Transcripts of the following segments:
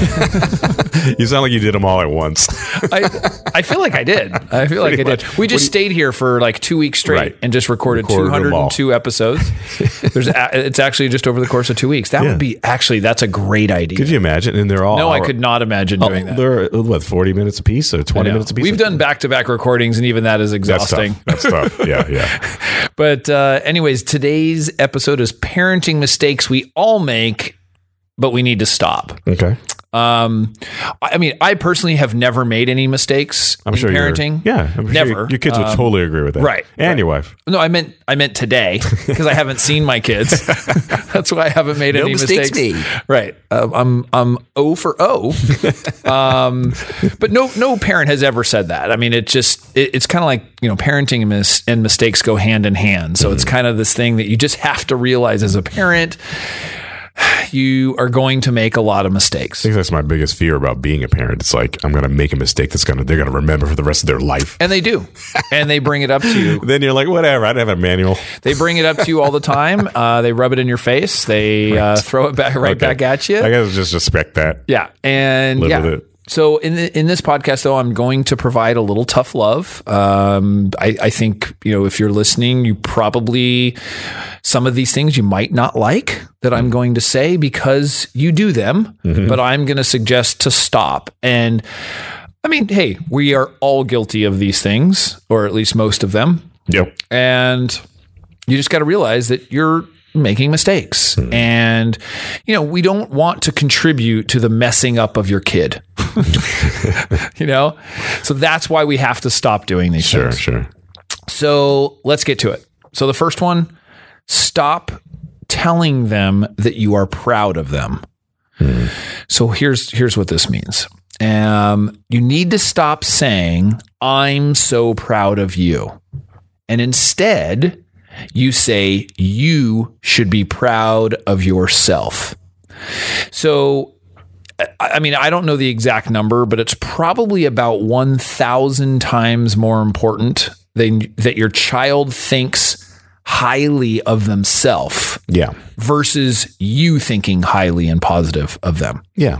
you sound like you did them all at once. I, I feel like I did. I feel like I did. We just stayed here for like two weeks straight Right. and just recorded, Recorded 202 episodes. There's a, it's actually just over the course of two weeks. That Yeah. would be actually that's a great idea. Could you imagine? And they're all no, I could not imagine Oh, doing that. They're what forty minutes a piece or twenty minutes a piece. We've done back to back recordings, and even that is That's exhausting. tough. That's tough. Yeah, yeah. But, uh, anyways, today's episode is parenting mistakes we all make, but we need to stop. Okay. Um, I mean, I personally have never made any mistakes I'm in sure parenting. Yeah, I'm never. Your, your kids would totally agree with that. right, And right. your wife. No, I meant I meant today because I haven't seen my kids. That's why I haven't made any mistakes mistakes. made. Right. Uh, I'm I'm O for O. um, but no no parent has ever said that. I mean, it just it, it's kind of like you know parenting and, mis- and mistakes go hand in hand. So Mm-hmm. it's kind of this thing that you just have to realize as a parent. You are going to make a lot of mistakes. I think that's my biggest fear about being a parent. It's like I'm going to make a mistake that's going to they're going to remember for the rest of their life. And they do. And they bring it up to you. Then you're like, whatever. I don't have a manual. They bring it up to you all the time. Uh, they rub it in your face. They uh, throw it back right Okay. back at you. I guess just respect that. Yeah, and Live yeah. So in the, in this podcast, though, I'm going to provide a little tough love. Um, I, I think you know if you're listening, you probably some of these things you might not like that I'm going to say because you do them, Mm-hmm. but I'm going to suggest to stop. And I mean, hey, we are all guilty of these things, or at least most of them. Yep. And you just got to realize that you're making mistakes. And, you know, we don't want to contribute to the messing up of your kid. you know? So that's why we have to stop doing these Sure. things. Sure. Sure. So let's get to it. So the first one stop telling them that you are proud of them. So here's here's what this means. Um, you need to stop saying "I'm so proud of you," and instead you say you should be proud of yourself. So I- mean, I don't know the exact number, but it's probably about 1,000 times more important than that your child thinks highly of themselves Yeah. versus you thinking highly and positive of them. Yeah.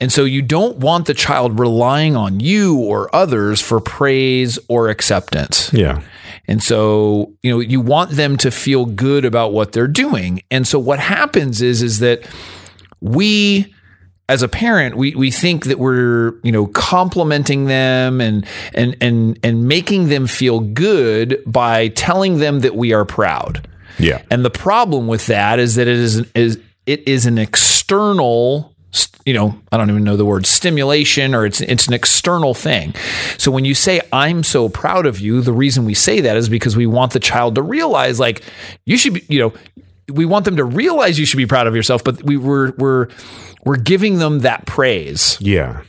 And so you don't want the child relying on you or others for praise or acceptance. Yeah. And so, you know, you want them to feel good about what they're doing. And so what happens is is that we as a parent, we we think that we're, you know, complimenting them and and and and making them feel good by telling them that we are proud. Yeah. And the problem with that is that it is is it is an external you know, I don't even know the word stimulation or it's it's an external thing. So when you say I'm so proud of you, the reason we say that is because we want the child to realize like you should be, you know, we want them to realize you should be proud of yourself, but we were we're we're giving them that praise. Yeah.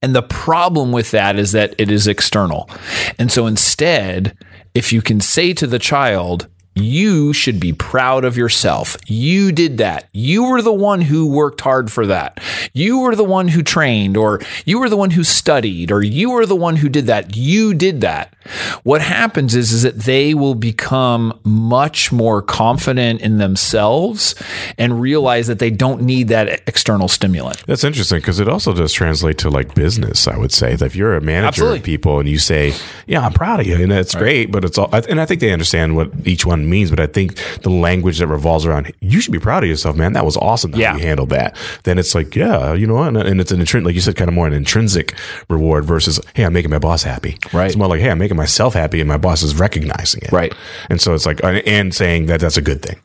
And the problem with that is that it is external. And so instead, if you can say to the child, you should be proud of yourself. You did that. You were the one who worked hard for that. You were the one who trained, or you were the one who studied, or you were the one who did that. You did that. What happens is, is that they will become much more confident in themselves and realize that they don't need that external stimulant. That's interesting because it also does translate to like business. I would say that if you're a manager Absolutely. of people and you say, "Yeah, I'm proud of you," and that's great, but it's all, and I think they understand what each one means. But I think the language that revolves around, "You should be proud of yourself, man. That was awesome. How Yeah. you handled that." Then it's like, yeah, you know, and, and it's an intrinsic, like you said, kind of more an intrinsic reward versus, "Hey, I'm making my boss happy." Right. It's more like, "Hey, I'm making myself happy," and my boss is recognizing it. Right. And so it's like, and- and saying that that's a good thing.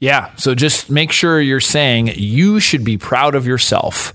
Yeah. So just make sure you're saying you should be proud of yourself.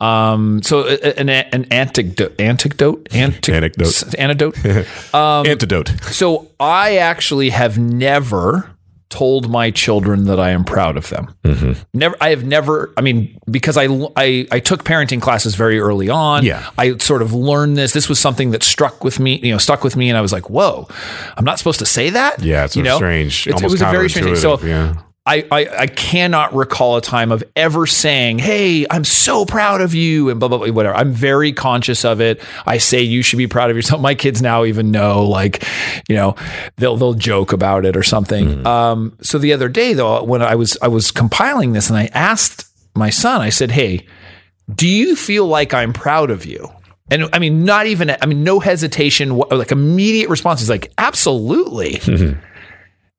Um, so a- a- an, an anecdote, anecdote, Antic- Anecdote. anecdote. Um, Antidote. so I actually have never told my children that I am proud of them. Mm-hmm. Never, I have never. I mean, because I, I I took parenting classes very early on. Yeah. I sort of learned this. This was something that struck with me. You know, stuck with me, and I was like, "Whoa, I'm not supposed to say that." Yeah, it's you know? strange, It's- it was a very strange. thing. So yeah. I, I I cannot recall a time of ever saying, "Hey, I'm so proud of you," and blah blah blah, whatever. I'm very conscious of it. I say you should be proud of yourself. My kids now even know, like, you know, they'll they'll joke about it or something. Um, so the other day though, when I was I was compiling this, and I asked my son, I said, "Hey, do you feel like I'm proud of you?" And I mean, not even, I mean, no hesitation, like immediate response. He's like, absolutely.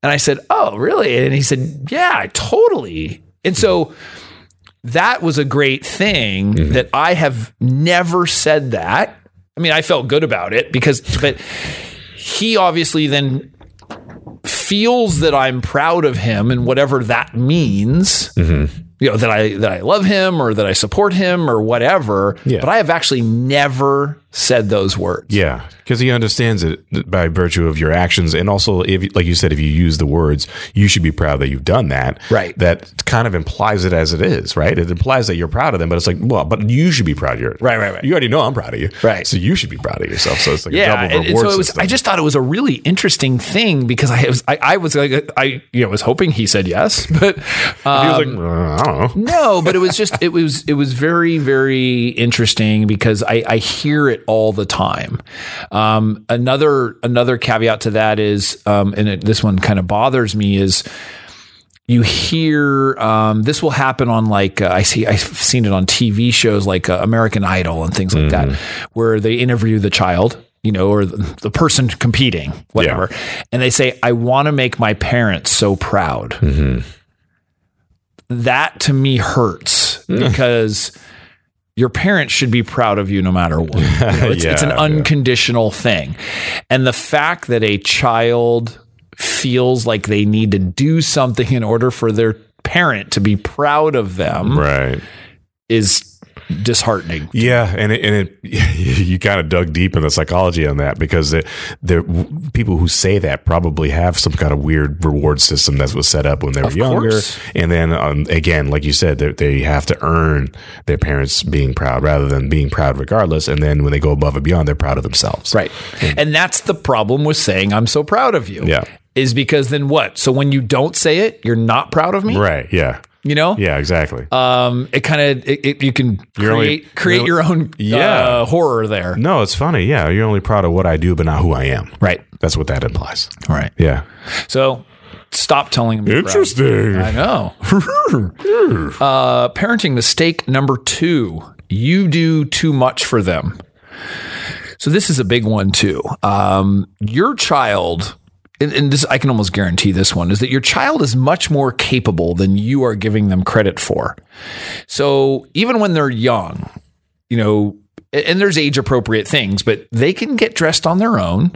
And I said, "Oh, really?" And he said, "Yeah, totally." And so that was a great thing mm-hmm. that I have never said that. I mean, I felt good about it because but he obviously then feels that I'm proud of him and whatever that means. Mm-hmm. You know, that I that I love him or that I support him or whatever. Yeah. But I have actually never said those words. Yeah, because he understands it by virtue of your actions, and also, if like you said, if you use the words, you should be proud that you've done that. Right. That kind of implies it as it is, right? It implies that you're proud of them, but it's like, well, but you should be proud of your. Right, right, right. You already know I'm proud of you, Right. So you should be proud of yourself. So it's like yeah, a double reward so was. system. I just thought it was a really interesting thing because I was, I, I was like, I, you know, was hoping he said yes, but he was like, um, "Uh, I don't know. no, but it was just, it was, it was very, very interesting because I, I hear it all the time. Um, another, another caveat to that is, um, and it, this one kind of bothers me is. You hear um, this will happen on like uh, I see I've seen it on TV shows like uh, American Idol and things like that, where they interview the child, you know, or the, the person competing, whatever, and they say, "I want to make my parents so proud." That to me hurts because your parents should be proud of you no matter what. You know, it's, it's an Yeah, yeah. unconditional thing, and the fact that a child feels like they need to do something in order for their parent to be proud of them Right. is disheartening. Yeah, and it, and it, you kind of dug deep in the psychology on that because the, the people who say that probably have some kind of weird reward system that was set up when they were Of younger, course. and then um, again, like you said, they, they have to earn their parents being proud rather than being proud regardless. And then when they go above and beyond, they're proud of themselves. Right. And that's the problem with saying I'm so proud of you. Yeah. Is because then what? So when you don't say it, you're not proud of me? Right. Yeah. You know? Yeah. Exactly. Um, it kind of you can You're create only- create your own Yeah. uh, horror there. no, it's funny. Yeah, you're only proud of what I do, but not who I am. Right. That's what that implies. Right. Yeah. So stop telling me. Interesting. I know. uh, parenting mistake number two: you do too much for them. So this is a big one too. Um, your child, and, and this I can almost guarantee this one is that your child is much more capable than you are giving them credit for. So even when they're young, you know, and there's age appropriate things, but they can get dressed on their own.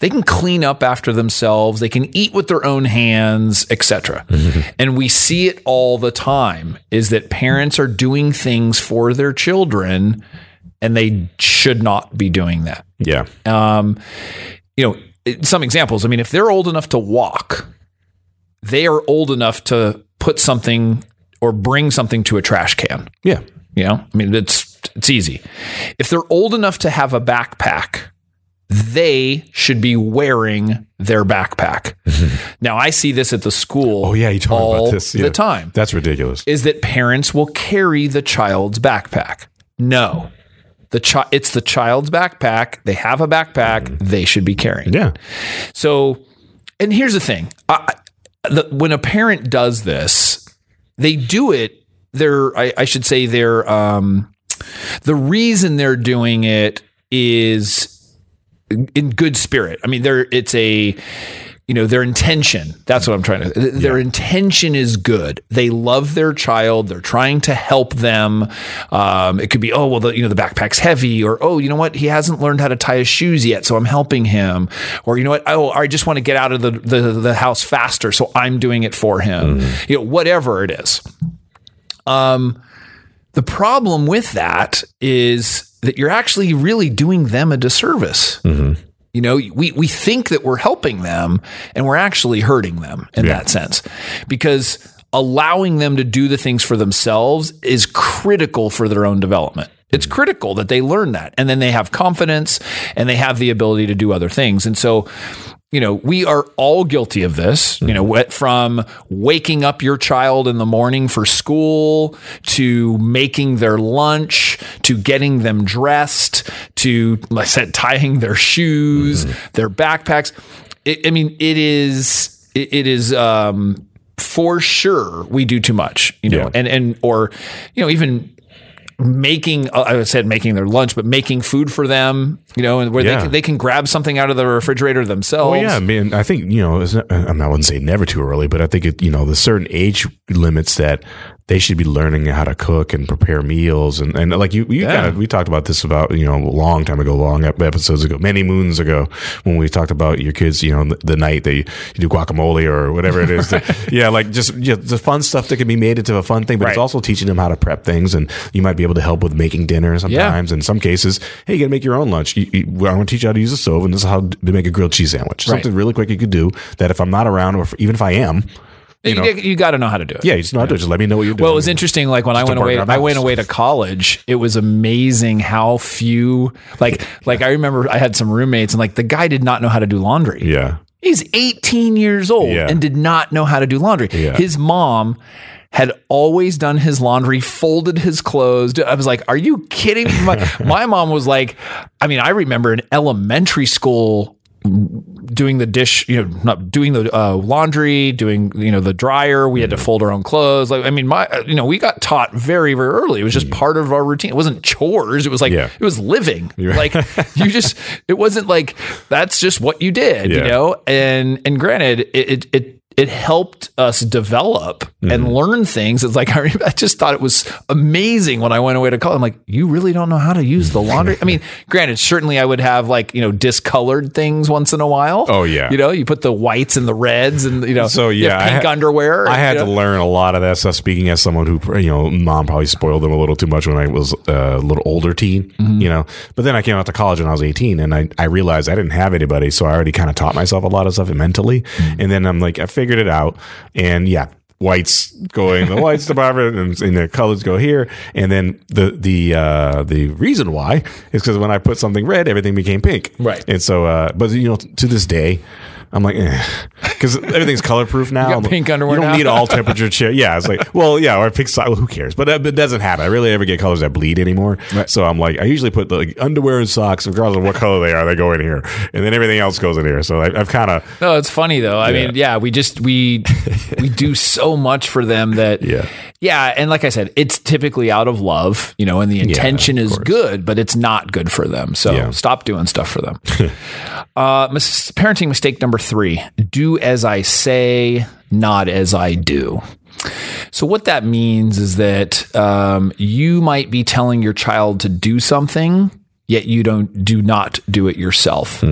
They can clean up after themselves. They can eat with their own hands, etc. And we see it all the time is that parents are doing things for their children and they should not be doing that. Yeah. Um, you know, some examples. I mean, if they're old enough to walk, they are old enough to put something or bring something to a trash can. Yeah. You know, I mean, it's it's easy. If they're old enough to have a backpack, they should be wearing their backpack. now, I see this at the school. Oh yeah, you all about this. the time. That's ridiculous. Is that parents will carry the child's backpack? No, the chi- it's the child's backpack. They have a backpack. They should be carrying. Yeah. So, and here's the thing: I, the, when a parent does this, they do it. They're, I, I should say, they're. Um, the reason they're doing it is in good spirit. I mean, they're. It's a. You know their intention. That's what I'm trying to. Their intention is good. They love their child. They're trying to help them. Um, it could be, oh well, the, you know the backpack's heavy, or oh, you know what, he hasn't learned how to tie his shoes yet, so I'm helping him. Or you know what, oh, I just want to get out of the the, the house faster, so I'm doing it for him. You know, whatever it is. Um, the problem with that is that you're actually really doing them a disservice You know, we, we think that we're helping them and we're actually hurting them in that sense because allowing them to do the things for themselves is critical for their own development. It's mm-hmm. critical that they learn that and then they have confidence and they have the ability to do other things. And so, you know, we are all guilty of this, you know, from waking up your child in the morning for school to making their lunch to getting them dressed to, like I said, tying their shoes, their backpacks. It, I mean, it is, it, it is, um, for sure we do too much, you know, Yeah. and, and, or, you know, even making uh, I said making their lunch, but making food for them, you know, and where they can, they can grab something out of the refrigerator themselves. Well, yeah, I mean, I think you know, it's not, I'm not, I wouldn't say never too early, but I think it, you know, the certain age limits that they should be learning how to cook and prepare meals, and, and like you, you Yeah. kind of we talked about this about you know a long time ago, long episodes ago, many moons ago, when we talked about your kids, you know, the, the night they you do guacamole or whatever it is, that- yeah, like just yeah, the fun stuff that can be made into a fun thing, but it's also teaching them how to prep things, and you might be able to help with making dinner sometimes. In some cases, hey, you got to make your own lunch. You, you, well, I'm going to teach you how to use a stove, and this is how to make a grilled cheese sandwich. Right. Something really quick you could do that if I'm not around, or if, even if I am, you, know. got to know how to do it. yeah, you just know how to do it. Just let me know what you're doing. Well, it was interesting. Like when I went away, I went away to college. It was amazing how few. Like, like I remember I had some roommates, and like the guy did not know how to do laundry. Yeah. He's 18 years old Yeah. and did not know how to do laundry. Yeah. His mom had always done his laundry, folded his clothes. I was like, "Are you kidding?" me?" My, my mom was like, I mean, I remember in elementary school doing the dish, you know, not doing the uh, laundry, doing you know the dryer. We had to fold our own clothes. Like, I mean, my uh, you know, we got taught very very early. It was just part of our routine. It wasn't chores. It was like Yeah. it was living. Like you just, it wasn't like that's just what you did, you know. And and granted, it it. it it helped us develop and learn things. It's like I, remember, I just thought it was amazing when I went away to college. I'm like, you really don't know how to use the laundry. I mean, granted, certainly I would have like you know discolored things once in a while. Oh, yeah. you know, you put the whites and the reds and you know, So yeah, I pink ha- underwear. I had you to learn a lot of that stuff. Speaking as someone who, you know, mom probably spoiled them a little too much when I was a little older teen, Mm-hmm. you know. But then I came out to college when I was 18 and I, I realized I didn't have anybody. So I already kind of taught myself a lot of stuff mentally. Mm-hmm. And then I'm like, I figured it out. And yeah, whites going the whites department and, and the colors go here. And then the, the, uh, the reason why is because when I put something red, everything became pink. Right. And so, uh, but you know, to this day, I'm like, because everything's color proof now. I'm pink underwear You don't now? need all temperature chair. Yeah, it's like, well, yeah, or pink side. Well, who cares? But that- it doesn't happen. I really ever get colors that bleed anymore. So I'm like, I usually put like underwear and socks, regardless of what color they are, they go in here, and then everything else goes in here. So I, I've kind of, No, it's funny though. I Yeah. mean, yeah, we just we we do so much for them that Yeah. yeah, and like I said, it's typically out of love, you know, and the intention of is course. good, but it's not good for them. So Yeah. stop doing stuff for them. uh, mis- parenting mistake number three: do as I say, not as I do. So what that means is that um, you might be telling your child to do something, yet you don't do not do it yourself.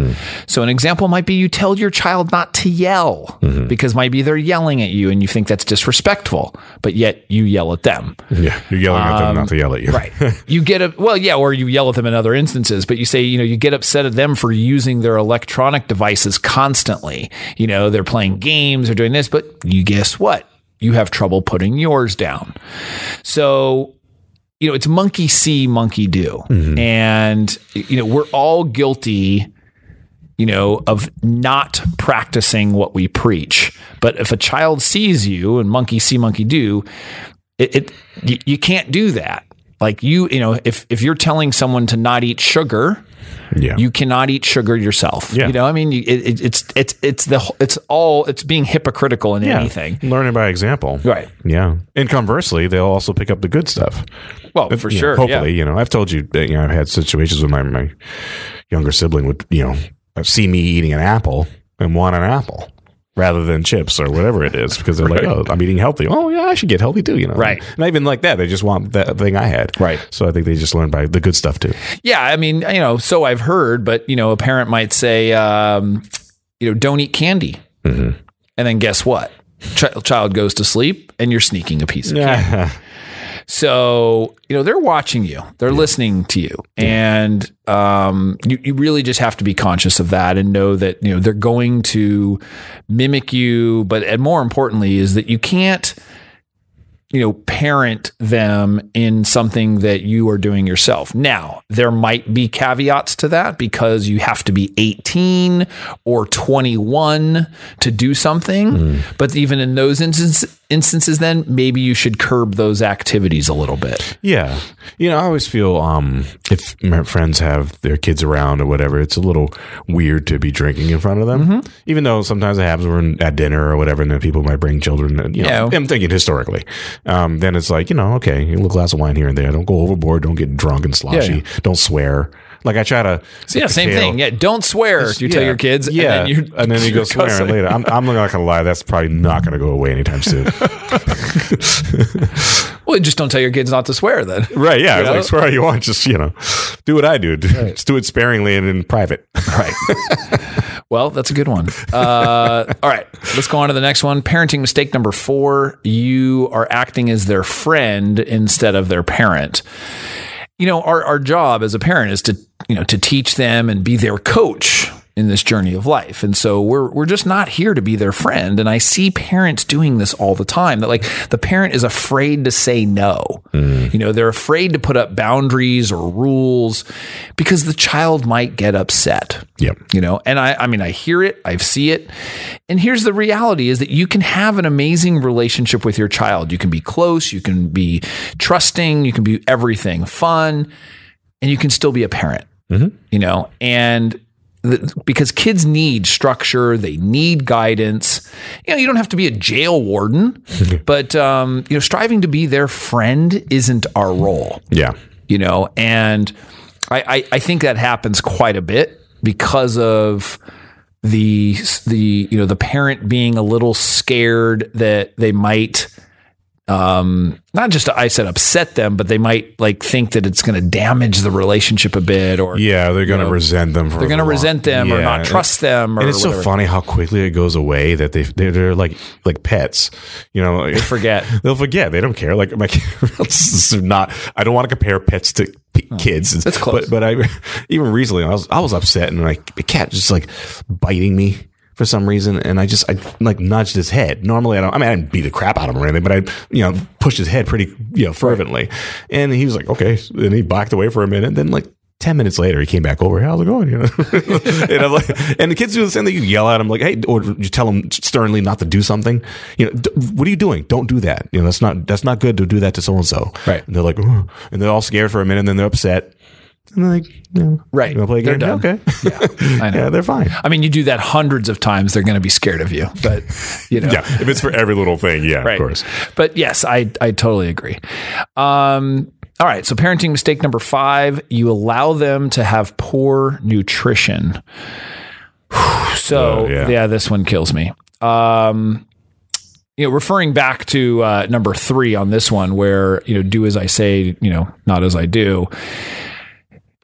So an example might be you tell your child not to yell because maybe they're yelling at you and you think that's disrespectful, but yet you yell at them. yeah, you're yelling at them not to yell at you. Um, Right. you get a well, yeah, or you yell at them in other instances, but you say, you know, you get upset at them for using their electronic devices constantly. You know, they're playing games or doing this, but you guess what? You have trouble putting yours down. So, you know, it's monkey see, monkey do. Mm-hmm. And, you know, we're all guilty you know, of not practicing what we preach. But if a child sees you and monkey see, monkey do, it, it you, you can't do that. Like you, you know, if if you're telling someone to not eat sugar, Yeah. you cannot eat sugar yourself. Yeah. You know, I mean, it, it, it's it's it's the it's all it's being hypocritical in yeah. anything. Learning by example. Right. Yeah. And conversely, they'll also pick up the good stuff. Well, for You know, sure. hopefully, yeah. you know, I've told you that, you know, I've had situations with my, my younger sibling would, you know, uh, see me eating an apple and want an apple rather than chips or whatever it is because they're like, oh, I'm eating healthy. Oh, yeah, I should get healthy too, you know. Right. Not even like that. They just want that thing I had. Right. So I think they just learn by the good stuff too. Yeah, I mean, you know, so I've heard, but you know, a parent might say, um, you know, don't eat candy, Mm-hmm. and then guess what? Ch- child goes to sleep, and you're sneaking a piece of candy. Yeah. So, you know, they're watching you, they're listening to you. And um, you, you really just have to be conscious of that and know that, you know, they're going to mimic you. But, and more importantly, is that you can't, you know, parent them in something that you are doing yourself. Now, there might be caveats to that because you have to be 18 or 21 to do something. But even in those instances, instances, then maybe you should curb those activities a little bit. Yeah. You know, I always feel um, if my friends have their kids around or whatever, it's a little weird to be drinking in front of them. Mm-hmm. Even though sometimes it happens when at dinner or whatever, and then people might bring children. and, You know, Yeah. I'm thinking historically. Um, then it's like, you know, okay, a little glass of wine here and there. Don't go overboard. Don't get drunk and sloshy. Yeah, Don't swear. Like I try to. Yeah, same thing. Yeah, don't swear. You tell your kids, yeah, and then you and then you go swearing cussing. later. I'm, I'm not gonna lie, that's probably not gonna go away anytime soon. Well, just don't tell your kids not to swear then. right? Yeah, You know? like swear all you want, just you know, do what I do. Just do it sparingly and in private. Right. well, that's a good one. Uh, all right, let's go on to the next one. Parenting mistake number four: you are acting as their friend instead of their parent. You know, our our job as a parent is to you know to teach them and be their coach in this journey of life. And so we're we're just not here to be their friend. And I see parents doing this all the time. That like the parent is afraid to say no. Mm. You know, they're afraid to put up boundaries or rules because the child might get upset Yep. you know and i i mean i hear it i see it and here's the reality is that you can have an amazing relationship with your child you can be close you can be trusting you can be everything fun and you can still be a parent mm-hmm. you know and because kids need structure they need guidance you know you don't have to be a jail warden but um, you know striving to be their friend isn't our role Yeah. you know, and I, I, I think that happens quite a bit because of the the you know the parent being a little scared that they might um not just I said upset them but they might like think that it's going to damage the relationship a bit or Yeah, they're gonna know, resent them. For they're going to resent them or Yeah, not and- trust them or And it's so funny how quickly it goes away that they they're, they're like like pets. You know, like, forget they'll forget. They don't care. Like my kids are not. I don't want to compare pets to p- kids. That's close. But but I even recently I was I was upset and like the cat just like biting me for some reason and I just I like nudged his head. Normally I don't. I mean I didn't beat the crap out of him or anything, but I you know pushed his head pretty you know fervently, and he was like okay, and he backed away for a minute. Then like. Ten minutes later, he came back over. How's it going? You know, and I'm like, and the kids do the same thing. You yell at them, like, "Hey," or you tell them sternly not to do something. You know, "D- what are you doing? Don't do that. You know, that's not that's not good to do that to so and so. Right. And they're like, and they're all scared for a minute, and then they're upset. And they're like, you know, Right. You want to play a They're game? done. Okay. I know. yeah, they're fine. I mean you do that hundreds of times they're going to be scared of you but you know Yeah, if it's for every little thing, yeah, right. of course. But yes, I I totally agree. Um, all right, so parenting mistake number five: you allow them to have poor nutrition. So Uh, yeah. yeah. this one kills me. Um, you know, referring back to uh, number three on this one, where you know, do as I say, you know, not as I do.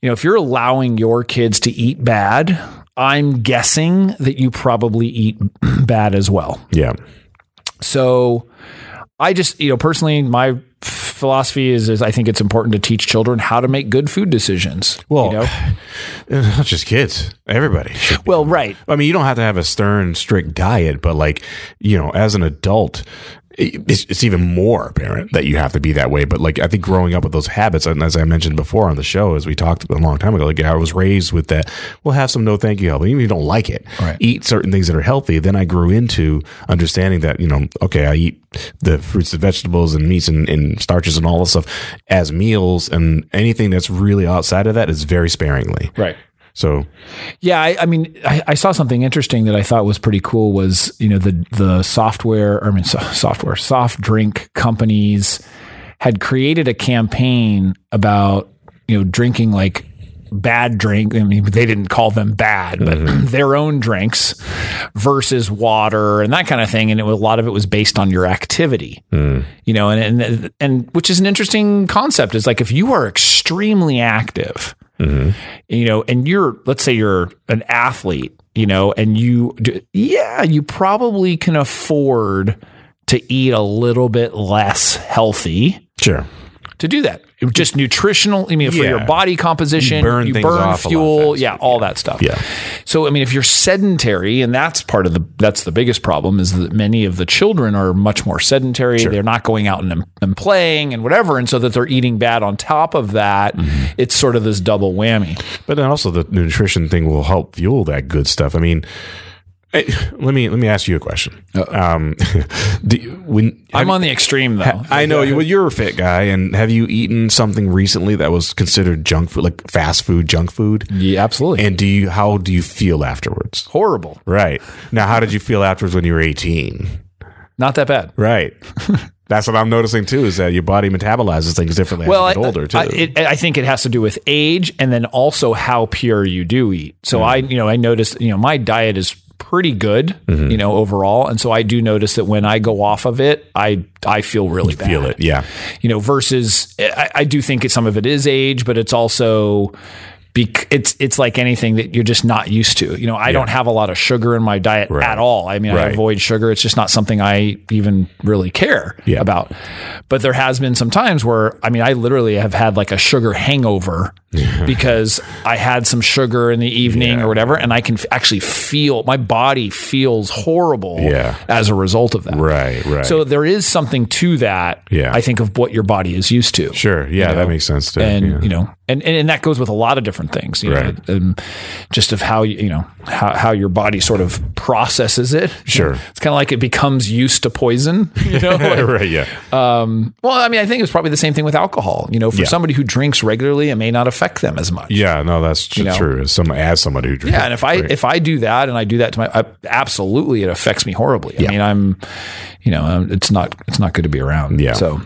You know, if you're allowing your kids to eat bad, I'm guessing that you probably eat bad as well. Yeah, So I just, you know, personally, my philosophy is, is I think it's important to teach children how to make good food decisions. Well, you know? not just kids, everybody. well, right. I mean, you don't have to have a stern, strict diet, but like, you know, as an adult, it's, it's even more apparent that you have to be that way. But like, I think growing up with those habits, and as I mentioned before on the show, as we talked a long time ago, like I was raised with that. We'll have some no thank you help, even if you don't like it. Right. Eat certain things that are healthy. Then I grew into understanding that you know, okay, I eat the fruits and vegetables and meats and, and starches and all this stuff as meals, and anything that's really outside of that is very sparingly. Right. So Yeah, I, I mean, I, I saw something interesting that I thought was pretty cool. Was you know the the software, or I mean, so, software, soft drink companies had created a campaign about you know drinking like bad drink. I mean, they didn't call them bad, but mm-hmm. their own drinks versus water and that kind of thing. And it was, a lot of it was based on your activity, mm. you know, and, and, and which is an interesting concept is like, if you are extremely active, Mm-hmm. you know, and you're, let's say you're an athlete, you know, and you, do, yeah, you probably can afford to eat a little bit less healthy sure. To do that. Just nutritional, I mean, for Yeah. your body composition, You burn things off fuel, yeah, all that stuff. Yeah. So, I mean, if you're sedentary, and that's part of the that's the biggest problem is that many of the children are much more sedentary. They're not going out and, and playing and whatever, and so that they're eating bad on top of that. Mm-hmm. It's sort of this double whammy. But then also the nutrition thing will help fuel that good stuff. I mean, let me let me ask you a question. Um, do, you- when I'm on the extreme though. I know you. Well, you're a fit guy, and have you eaten something recently that was considered junk food, like fast food, junk food? yeah, absolutely. And do you? How do you feel afterwards? Horrible. Right now, how did you feel afterwards when you were 18? Not that bad. Right. That's what I'm noticing too. Is that your body metabolizes things differently Well, as you I, get older too. I, it, I think it has to do with age and then also how pure you do eat. So I, you know, I noticed, you know, my diet is pretty good, mm-hmm. you know, overall, and so I do notice that when I go off of it, I I feel really bad. feel it, yeah. You know, versus I, I do think it, some of it is age, but it's also. Bec- It's it's like anything that you're just not used to. You know, I don't have a lot of sugar in my diet at all. I mean, I avoid sugar. It's just not something I even really care Yeah. about. But there has been some times where I mean, I literally have had like a sugar hangover because I had some sugar in the evening or whatever, and I can f- actually feel my body feels horrible Yeah. as a result of that. Right, right. So there is something to that. Yeah. I think of what your body is used to. sure, yeah, that makes sense too. And yeah. you know, and, and and that goes with a lot of different things, you Right. know, um, just of how you you know how, how your body sort of processes it. Sure. it's kind of like it becomes used to poison. You know, Like, right, yeah, well, I mean, I think it's probably the same thing with alcohol. You know, for Yeah. somebody who drinks regularly, it may not affect them as much. yeah. No, that's tr- true. As some as somebody who drinks, Yeah, and if I if I do that and I do that to my, I, absolutely, it affects me horribly. I mean, I'm, you know, um, it's not it's not good to be around. Yeah. So,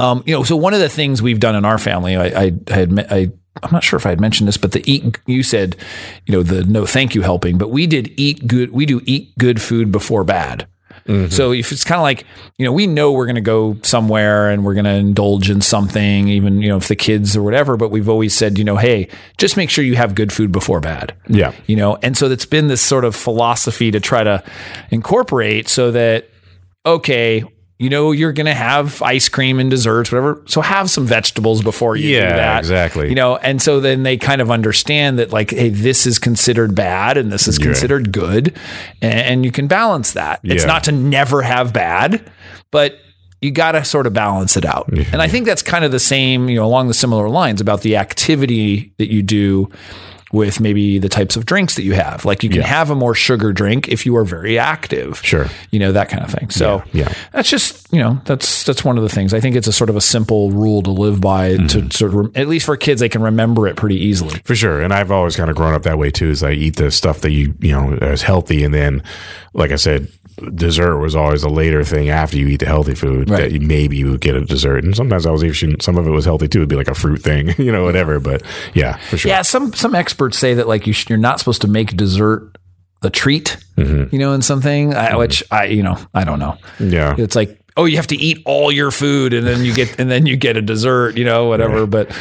um, you know, so one of the things we've done in our family, I, I had me- I. I'm not sure if I had mentioned this, but the eat, you said, you know, the no thank you helping, but we did eat good. We do eat good food before bad. So if it's kind of like, you know, we know we're going to go somewhere and we're going to indulge in something, even, you know, if the kids or whatever, but we've always said, you know, hey, just make sure you have good food before bad yeah, you know and so it's been this sort of philosophy to try to incorporate so that okay you know you're going to have ice cream and desserts whatever. So have some vegetables before you Yeah, do that. exactly. you know and so then they kind of understand that like hey this is considered bad and this is considered good and, and you can balance that. It's not to never have bad but you got to sort of balance it out. And I think that's kind of the same, you know, along the similar lines about the activity that you do with maybe the types of drinks that you have. Like you can have a more sugar drink if you are very active. Sure. You know, that kind of thing. So Yeah, yeah. that's just, you know, that's that's one of the things. I think it's a sort of a simple rule to live by Mm-hmm. to sort of at least for kids they can remember it pretty easily. For sure. And I've always kind of grown up that way too, is I eat the stuff that you, you know, is healthy. And then, like I said, dessert was always a later thing after you eat the healthy food Right. that you maybe you would get a dessert. And sometimes I was even, some of it was healthy too. It'd be like a fruit thing, you know, whatever. But yeah, for sure. Yeah, some some experts say that like you sh- you're not supposed to make dessert the treat, Mm-hmm. you know, in something, I, which I, you know, I don't know. Yeah. It's like, oh, you have to eat all your food and then you get and then you get a dessert, you know, whatever. But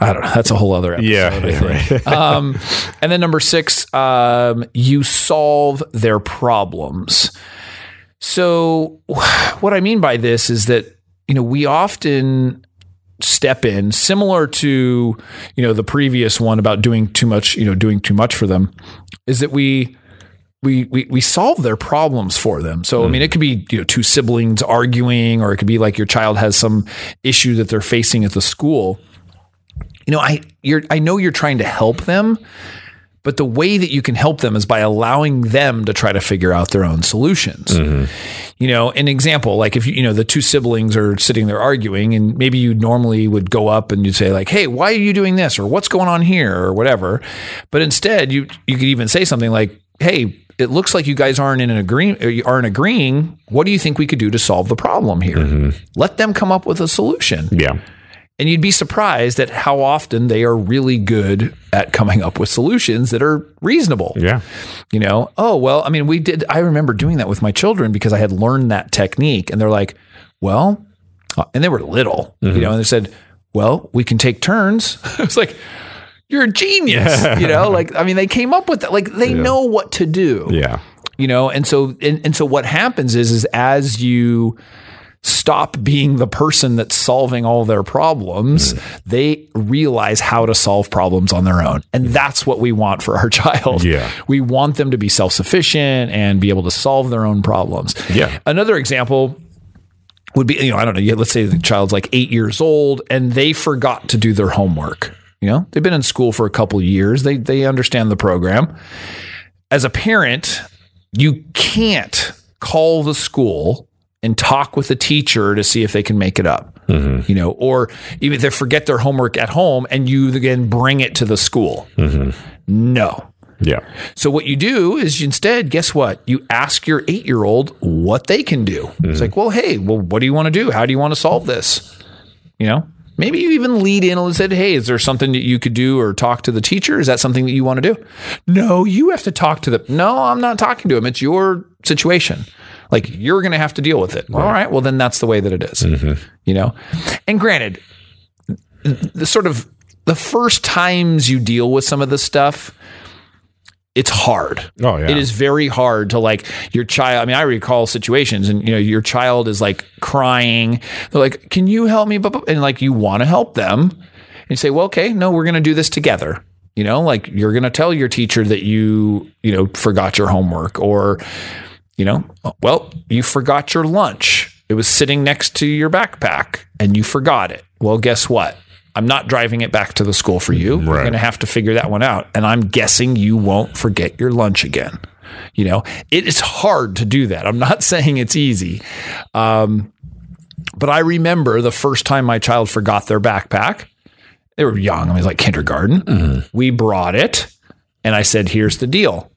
I don't know. That's a whole other episode. Yeah. Right. um, and then number six, um, you solve their problems. So what I mean by this is that you know we often step in similar to you know the previous one about doing too much you know doing too much for them is that we we, we we solve their problems for them. So I mean, it could be you know two siblings arguing, or it could be like your child has some issue that they're facing at the school. You know, I you're I know you're trying to help them, but the way that you can help them is by allowing them to try to figure out their own solutions. Mm-hmm. You know, an example, like if you, you know, the two siblings are sitting there arguing and maybe you normally would go up and you'd say like, Hey, why are you doing this? Or what's going on here? Or whatever. But instead you, you could even say something like, Hey, it looks like you guys aren't in an agreement, aren't agreeing. What do you think we could do to solve the problem here? Mm-hmm. Let them come up with a solution. Yeah. And you'd be surprised at how often they are really good at coming up with solutions that are reasonable. Yeah. You know, oh, well, I mean, we did, I remember doing that with my children because I had learned that technique. And they're like, well, uh, and they were little, you know, and they said, well, we can take turns. I was like, you're a genius, you know, like, I mean, they came up with that. Like, they know what to do Yeah. you know and so and, and so what happens is is as you stop being the person that's solving all their problems. Mm. They realize how to solve problems on their own. And mm. that's what we want for our child. Yeah. We want them to be self sufficient and be able to solve their own problems. Yeah. Another example would be, you know, I don't know, let's say the child's like eight years old and they forgot to do their homework. You know, they've been in school for a couple years. They they understand the program. As a parent, you can't call the school and talk with the teacher to see if they can make it up. Mm-hmm. You know, or even if they forget their homework at home and you again bring it to the school. Mm-hmm. No. Yeah. So what you do is you instead, guess what? You ask your eight year old what they can do. It's mm-hmm. like, well, hey, well, what do you want to do? How do you want to solve this? You know, maybe you even lead in and said, hey, is there something that you could do or talk to the teacher? Is that something that you want to do? No, you have to talk to them. No, I'm not talking to him. It's your situation. Like you're going to have to deal with it. All right. Well, then that's the way that it is, mm-hmm. You know, and granted, the sort of the first times you deal with some of this stuff, it's hard. Oh, yeah. It is very hard to like your child. I mean, I recall situations and you know, your child is like crying. They're like, can you help me? And like, you want to help them and you say, well, okay, no, we're going to do this together. You know, like you're going to tell your teacher that you, you know, forgot your homework or, you know, well, you forgot your lunch. It was sitting next to your backpack and you forgot it. Well, guess what? I'm not driving it back to the school for you. We're going to have to figure that one out. And I'm guessing you won't forget your lunch again. You know, it is hard to do that. I'm not saying it's easy. Um, but I remember the first time my child forgot their backpack. They were young. I mean, it was like kindergarten. We brought it and I said, here's the deal.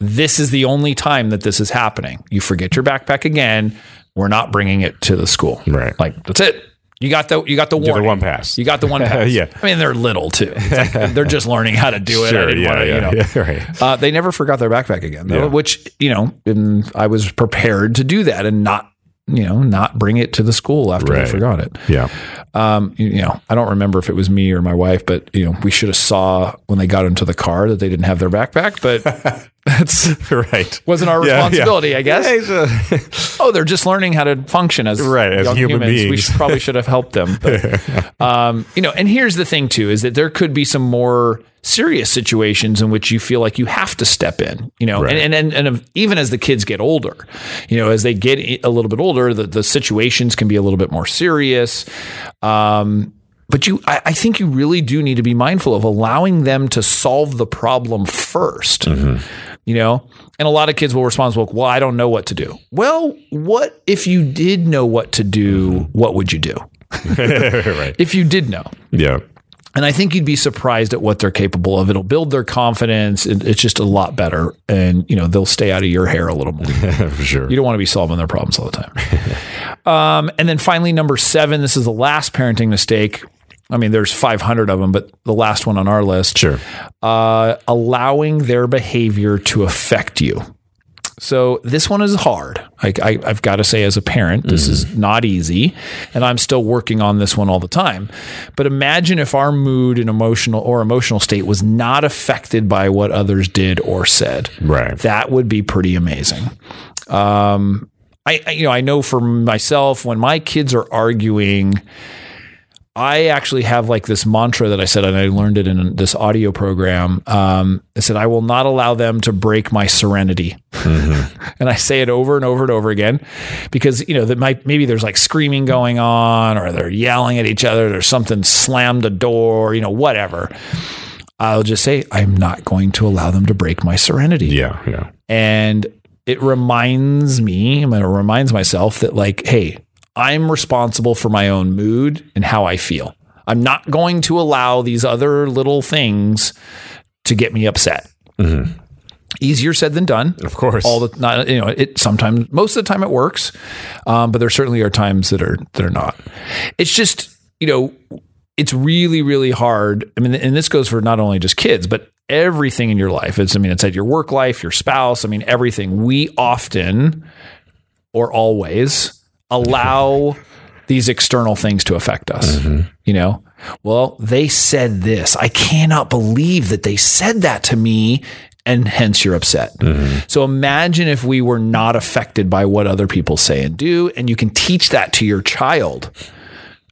This is the only time that this is happening. You forget your backpack again. We're not bringing it to the school. Right. Like that's it. You got the you got the the one pass. You got the one pass. Yeah. I mean, they're little too. Like they're just learning how to do it. Sure. Yeah. wanna, yeah. you know. yeah. Right. Uh, they never forgot their backpack again, though, Yeah. which you know, and I was prepared to do that and not, you know, not bring it to the school after Right. they forgot it. Yeah. Um, you know, I don't remember if it was me or my wife, but you know, we should have saw when they got into the car that they didn't have their backpack, but that's Right. wasn't our Yeah, yeah. responsibility, I guess. Oh, they're just learning how to function as Right, as human humans. We should, probably should have helped them. But, um, you know, and here's the thing too: is that there could be some more serious situations in which you feel like you have to step in. You know, Right. and and and, and even as the kids get older, you know, as they get a little bit older, the, the situations can be a little bit more serious. Um, but you, I, I think you really do need to be mindful of allowing them to solve the problem 1st You know, and a lot of kids will respond, "Well, well, I don't know what to do." Well, what if you did know what to do? What would you do right. if you did know? Yeah. And I think you'd be surprised at what they're capable of. It'll build their confidence. It- It's just a lot better, and you know they'll stay out of your hair a little more. For sure. You don't want to be solving their problems all the time. um, and then finally, number seven. This is the last parenting mistake. I mean, there's 500 of them, but the last one on our list. Sure. Uh, allowing their behavior to affect you. So this one is hard. I, I, I've got to say, as a parent, this is not easy, and I'm still working on this one all the time. But imagine if our mood and emotional or emotional state was not affected by what others did or said Right. that would be pretty amazing. Um, I, I- you know, I know for myself, when my kids are arguing, I actually have like this mantra that I said, and I learned it in this audio program. Um, I said, I will not allow them to break my serenity. and I say it over and over and over again because, you know, that might, maybe there's like screaming going on or they're yelling at each other. There's something slammed a door, you know, whatever. I'll just say, I'm not going to allow them to break my serenity. Yeah. Yeah. And it reminds me, it reminds myself that, like, hey, I'm responsible for my own mood and how I feel. I'm not going to allow these other little things to get me upset. Easier said than done. Of course. All the not you know it sometimes most of the time it works, um, but there certainly are times that are that are not. It's just you know it's really really hard. I mean, and this goes for not only just kids, but everything in your life. It's I mean it's at your work life, your spouse. I mean everything. We often or always allow these external things to affect us. You know, well, they said this. I cannot believe that they said that to me. and hence you're upset. So imagine if we were not affected by what other people say and do, and you can teach that to your child.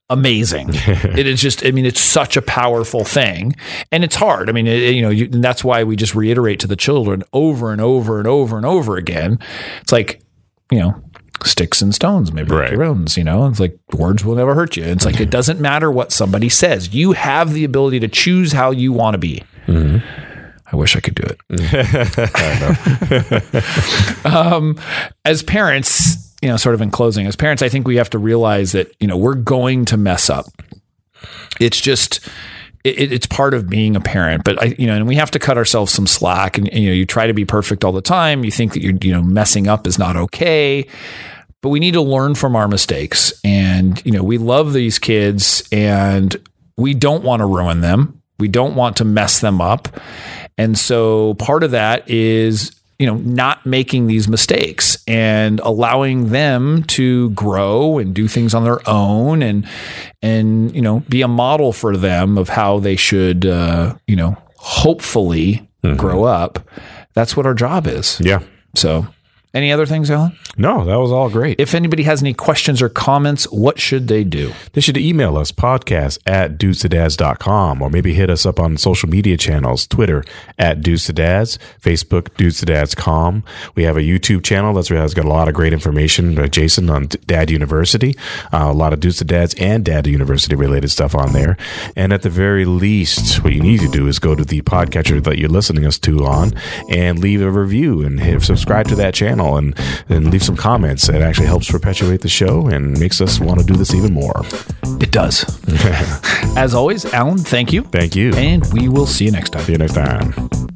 Amazing. it is just, I mean, it's such a powerful thing and it's hard. I mean, it, you know, you, and that's why we just reiterate to the children over and over and over and over again. It's like, you know, sticks and stones may break Right. your bones, you know, it's like words will never hurt you. It's like, it doesn't matter what somebody says. You have the ability to choose how you want to be. I wish I could do it. um, as parents, you know, sort of in closing, as parents, I think we have to realize that, you know, we're going to mess up. It's just, it, it's part of being a parent, but I, you know, and we have to cut ourselves some slack. And you know, you try to be perfect all the time. You think that you're, you know, messing up is not okay, but we need to learn from our mistakes. And you know, we love these kids, and we don't want to ruin them. We don't want to mess them up. And so part of that is you know not making these mistakes and allowing them to grow and do things on their own and and you know be a model for them of how they should uh, you know hopefully grow up that's what our job is Yeah. so any other things alan No, that was all great. if anybody has any questions or comments what should they do They should email us podcast at dudestodads.com or maybe hit us up on social media channels Twitter at dudestodads, Facebook dudestodads.com. We have a YouTube channel that's has got a lot of great information. Uh, Jason on Dad University, uh, a lot of Dudes to Dads and Dad University related stuff on there. And at the very least, what you need to do is go to the podcatcher that you're listening us to on and leave a review and hit, subscribe to that channel and, and leave some comments. It actually helps perpetuate the show and makes us want to do this even more. it does as always alan thank you Thank you. and we will see you next time See you next time.